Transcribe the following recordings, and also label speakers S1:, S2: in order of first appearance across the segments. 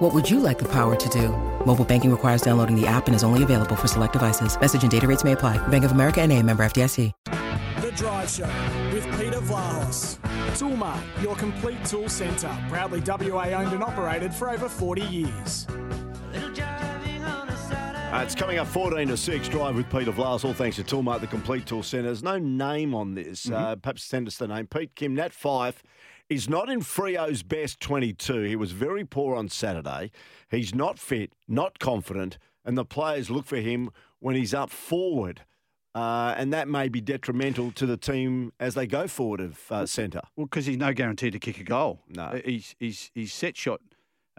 S1: What would you like the power to do? Mobile banking requires downloading the app and is only available for select devices. Message and data rates may apply. Bank of America and a member FDIC.
S2: The Drive Show with Peter Vlahos. Toolmart, your complete tool centre. Proudly WA owned and operated for over 40 years.
S3: Uh, it's coming up 14 to 6, Drive with Peter Vlahos, all thanks to Toolmart, the complete tool centre. There's no name on this. Uh, perhaps send us the name. Pete Kim, Nat Fyfe is not in Freo's best 22. He was very poor on Saturday. He's not fit, not confident, and the players look for him when he's up forward. Uh, and that may be detrimental to the team as they go forward of uh, centre.
S4: Well, because he's no guarantee to kick a goal.
S3: No.
S4: Uh, His, his, his set shot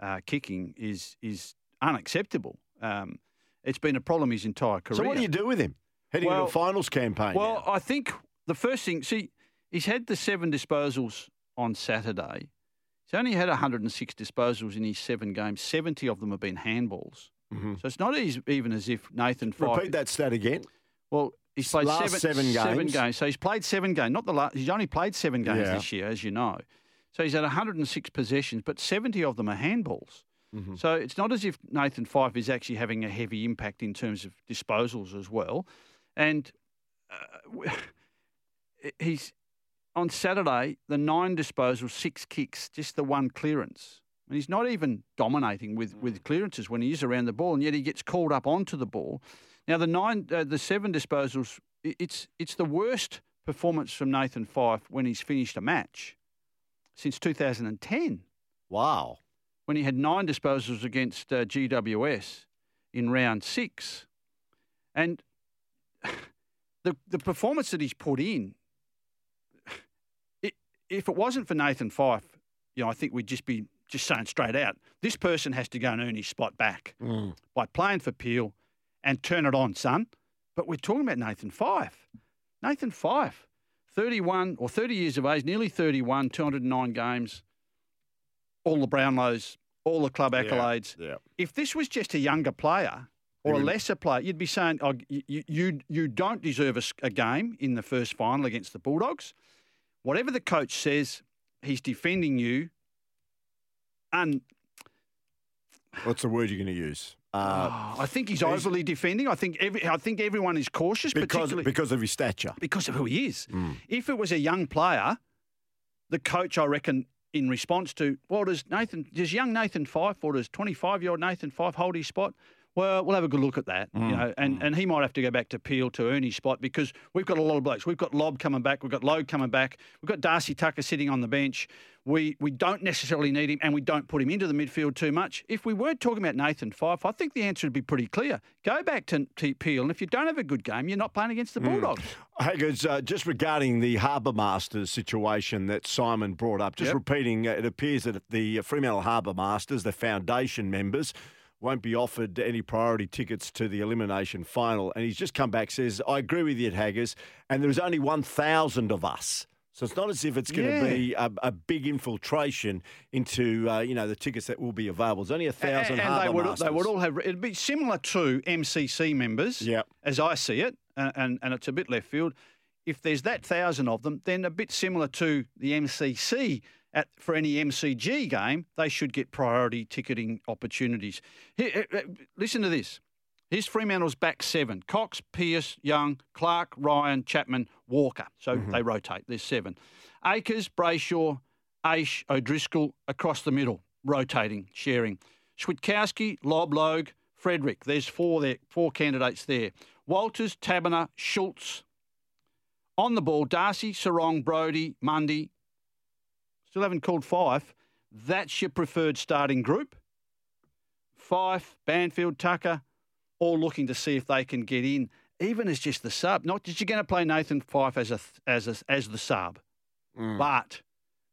S4: uh, kicking is, is unacceptable. Um, it's been a problem his entire career.
S3: So what do you do with him heading
S4: Well-
S3: into a finals campaign?
S4: Well,
S3: now?
S4: I think the first thing, see, he's had the seven disposals on Saturday. He's only had 106 disposals in his seven games. 70 of them have been handballs. So it's not as, even as if Nathan Fyfe.
S3: Mm-hmm. Repeat that stat again.
S4: Well, he's played
S3: Last
S4: seven,
S3: seven games.
S4: So he's played seven games. Not the last. He's only played seven games
S3: Yeah.
S4: this year, as you know. So he's had 106 possessions, but 70 of them are handballs.
S3: Mm-hmm.
S4: So it's not as if Nathan Fyfe is actually having a heavy impact in terms of disposals as well. And uh, he's on Saturday the nine disposals, six kicks, just the one clearance. And he's not even dominating with, with clearances when he is around the ball, and yet he gets called up onto the ball. Now the nine, uh, the seven disposals, it's it's the worst performance from Nathan Fyfe when he's finished a match since 2010
S3: Wow.
S4: when he had nine disposals against uh, GWS in round six. And the the performance that he's put in, if it wasn't for Nathan Fyfe, you know, I think we'd just be just saying straight out, this person has to go and earn his spot back mm. by playing for Peel and turn it on, son. But we're talking about Nathan Fyfe. Nathan Fyfe, 31 or 30 years of age, nearly 31, 209 games, all the Brownlows, all the club accolades.
S3: yeah.
S4: If this was just a younger player or a mm. lesser player, you'd be saying, oh, you, you, you don't deserve a game in the first final against the Bulldogs. Whatever the coach says, he's defending you. And
S3: What's the word you're going to use? Uh,
S4: oh, I think he's overly defending. I think every, I think everyone is cautious,
S3: because
S4: particularly
S3: because of his stature.
S4: because of who he is.
S3: Mm.
S4: If it was a young player, the coach, I reckon, in response to, well, does Nathan, does young Nathan Fyfe or does 25 year old Nathan Fyfe hold his spot? Well, we'll have a good look at that,
S3: Mm.
S4: you know, and, and he might have to go back to Peel to earn his spot because we've got a lot of blokes. We've got Lobb coming back, we've got Logue coming back, we've got Darcy Tucker sitting on the bench. We we don't necessarily need him, and we don't put him into the midfield too much. If we weren't talking about Nathan Fyfe, I think the answer would be pretty clear. Go back to, to Peel, and if you don't have a good game, you're not playing against the
S3: Mm.
S4: Bulldogs.
S3: Haggers, uh, just regarding the Harbour Masters situation that Simon brought up, just
S4: Yep.
S3: repeating, uh, it appears that the Fremantle Harbour Masters, the foundation members, won't be offered any priority tickets to the elimination final. And he's just come back, says, I agree with you, Haggers, and there's only 1,000 of us. So it's not as if it's going to be a, a big infiltration into, uh, you know, the tickets that will be available. There's only a thousand
S4: and, and they would,
S3: Masters.
S4: they would all have it'd be similar to MCC members,
S3: Yep.
S4: as I see it, and, and and it's a bit left field. If there's that thousand of them, then a bit similar to the MCC at for any MCG game, they should get priority ticketing opportunities. Here, listen to this. Here's Fremantle's back seven: Cox, Pearce, Young, Clark, Ryan, Chapman, Walker. So mm-hmm. they rotate. There's seven. Acres, Brayshaw, Aish, O'Driscoll across the middle, rotating, sharing. Switkowski, Lobb, Logue, Frederick. There's four there, four candidates there. Walters, Taberner, Schultz. On the ball, Darcy, Serong, Brodie, Mundy. Still haven't called Fyfe. That's your preferred starting group. Fyfe, Banfield, Tucker, all looking to see if they can get in, even as just the sub. Not that you're going to play Nathan Fyfe as a as a, as the sub, mm. but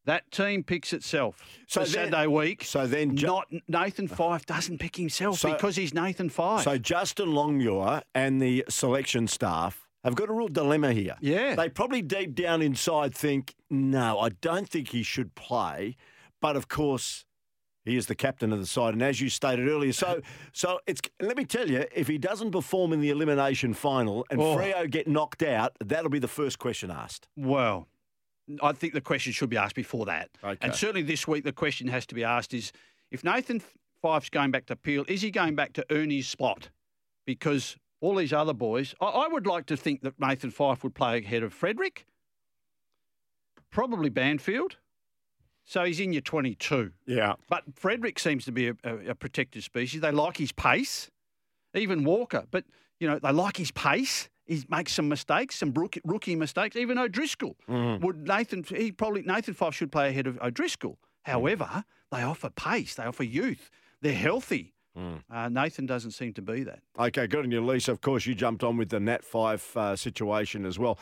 S4: that team picks itself.
S3: So
S4: So
S3: then-
S4: Saturday week.
S3: so then ju-
S4: not Nathan Fyfe doesn't pick himself
S3: So-
S4: because he's Nathan Fyfe.
S3: So Justin Longmuir and the selection staff have got a real dilemma here.
S4: Yeah.
S3: They probably deep down inside think, no, I don't think he should play. But of course, he is the captain of the side, and as you stated earlier, so so it's. Let me tell you, if he doesn't perform in the elimination final and
S4: Oh.
S3: Freo get knocked out, that'll be the first question asked.
S4: Well, I think the question should be asked before that.
S3: Okay.
S4: And certainly this week, the question has to be asked is if Nathan Fyfe's going back to Peel, is he going back to earn his spot? Because all these other boys, I, I would like to think that Nathan Fyfe would play ahead of Frederick, probably Banfield. So he's in your 22.
S3: Yeah.
S4: But Frederick seems to be a, a, a protected species. They like his pace, even Walker. But, you know, they like his pace. He makes some mistakes, some rookie, rookie mistakes. Even O'Driscoll mm-hmm. would Nathan. He probably Nathan Fyfe should play ahead of O'Driscoll. However, they offer pace. They offer youth. They're healthy. Uh, Nathan doesn't seem to be that.
S3: Okay, good on you, Lisa. Of course, you jumped on with the Nat Fyfe uh, situation as well.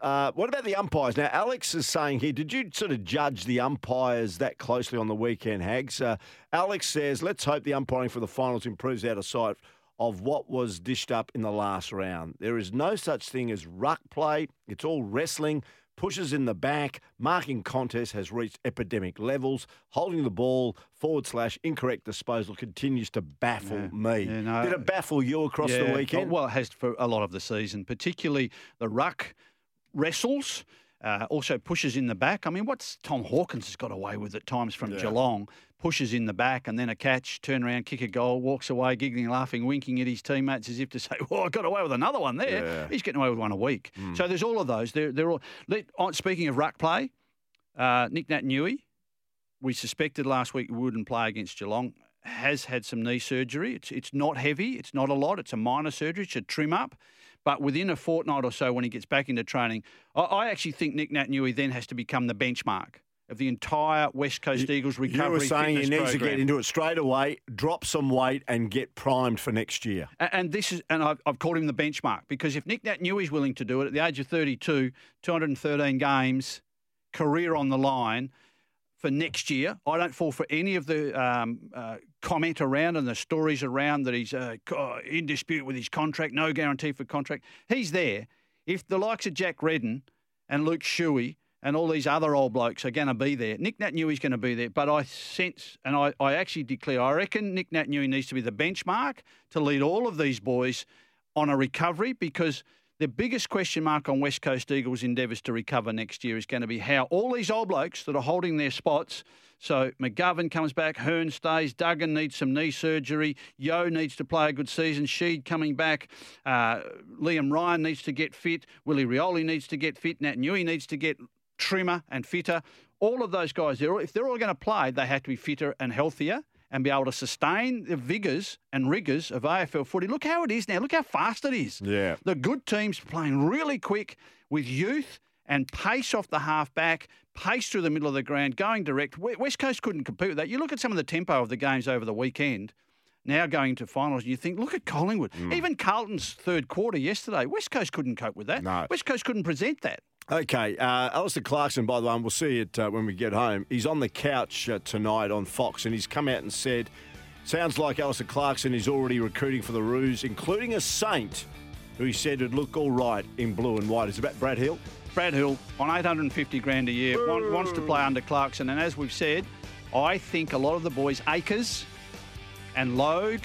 S3: Uh, what about the umpires? Now, Alex is saying here, did you sort of judge the umpires that closely on the weekend, Hags? Uh, Alex says, let's hope the umpiring for the finals improves out of sight of what was dished up in the last round. There is no such thing as ruck play, it's all wrestling. Pushes in the back, marking contest has reached epidemic levels. Holding the ball, forward slash incorrect disposal continues to baffle me.
S4: Yeah, no,
S3: Did it baffle you across the weekend?
S4: Well, it has for a lot of the season, particularly the ruck wrestles. Uh, also pushes in the back. I mean, what's Tom Hawkins has got away with at times from Geelong? Pushes in the back and then a catch, turn around, kick a goal, walks away, giggling, laughing, winking at his teammates as if to say, "Well, I got away with another one there."
S3: Yeah.
S4: He's getting away with one a week. So there's all of those. They're, they're all. Oh, speaking of ruck play, uh, Nic Naitanui, we suspected last week wouldn't play against Geelong. Has had some knee surgery. It's it's not heavy. It's not a lot. It's a minor surgery. It's a trim up. But within a fortnight or so, when he gets back into training, I, I actually think Nic Naitanui then has to become the benchmark of the entire West Coast Eagles recovery.
S3: you were saying he needs to get into it straight away, drop some weight, and get primed for next year.
S4: A- And this is, and I've, I've called him the benchmark because if Nick Nat is willing to do it at the age of 32, 213 games, career on the line for next year, I don't fall for any of the um, uh, comment around and the stories around that he's uh, in dispute with his contract, no guarantee for contract. He's there. If the likes of Jack Redden and Luke Shuey and all these other old blokes are going to be there. Nic Naitanui's going to be there, but I sense and I, I actually declare I reckon Nic Naitanui needs to be the benchmark to lead all of these boys on a recovery because the biggest question mark on West Coast Eagles' endeavours to recover next year is going to be how all these old blokes that are holding their spots. So McGovern comes back, Hearn stays, Duggan needs some knee surgery, Yeo needs to play a good season, Sheed coming back, uh, Liam Ryan needs to get fit, Willie Rioli needs to get fit, Naitanui needs to get trimmer and fitter. All of those guys, if they're all going to play, they have to be fitter and healthier and be able to sustain the vigours and rigours of AFL footy. Look how it is now. Look how fast it is.
S3: Yeah.
S4: The good teams playing really quick with youth and pace off the half back, pace through the middle of the ground, going direct. West Coast couldn't compete with that. You look at some of the tempo of the games over the weekend. Now going to finals, and you think, look at Collingwood. Mm. Even Carlton's third quarter yesterday, West Coast couldn't cope with that.
S3: No.
S4: West Coast couldn't present that.
S3: Okay, uh, Alastair Clarkson, by the way, and we'll see it uh, when we get home. He's on the couch uh, tonight on Fox, and he's come out and said, sounds like Alastair Clarkson is already recruiting for the Roos, including a Saint, who he said would look all right in blue and white. Is it about Brad Hill?
S4: Brad Hill on 850 grand a year want, wants to play under Clarkson, and as we've said, I think a lot of the boys, Acres and Logue,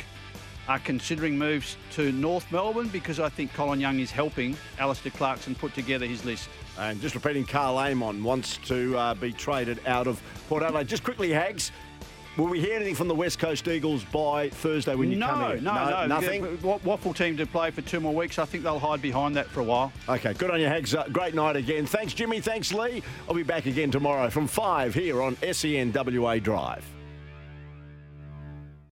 S4: are considering moves to North Melbourne because I think Colin Young is helping Alastair Clarkson put together his list.
S3: And just repeating, Karl Amon wants to uh, be traded out of Port Adelaide. Just quickly, Hags, will we hear anything from the West Coast Eagles by Thursday when you
S4: no,
S3: come
S4: no,
S3: in?
S4: no,
S3: Nothing?
S4: Wa- Waffle team to play for two more weeks. I think they'll hide behind that for a while.
S3: Okay, good on you, Hags. Uh, great night again. Thanks, Jimmy. Thanks, Lee. I'll be back again tomorrow from 5 here on SENWA Drive.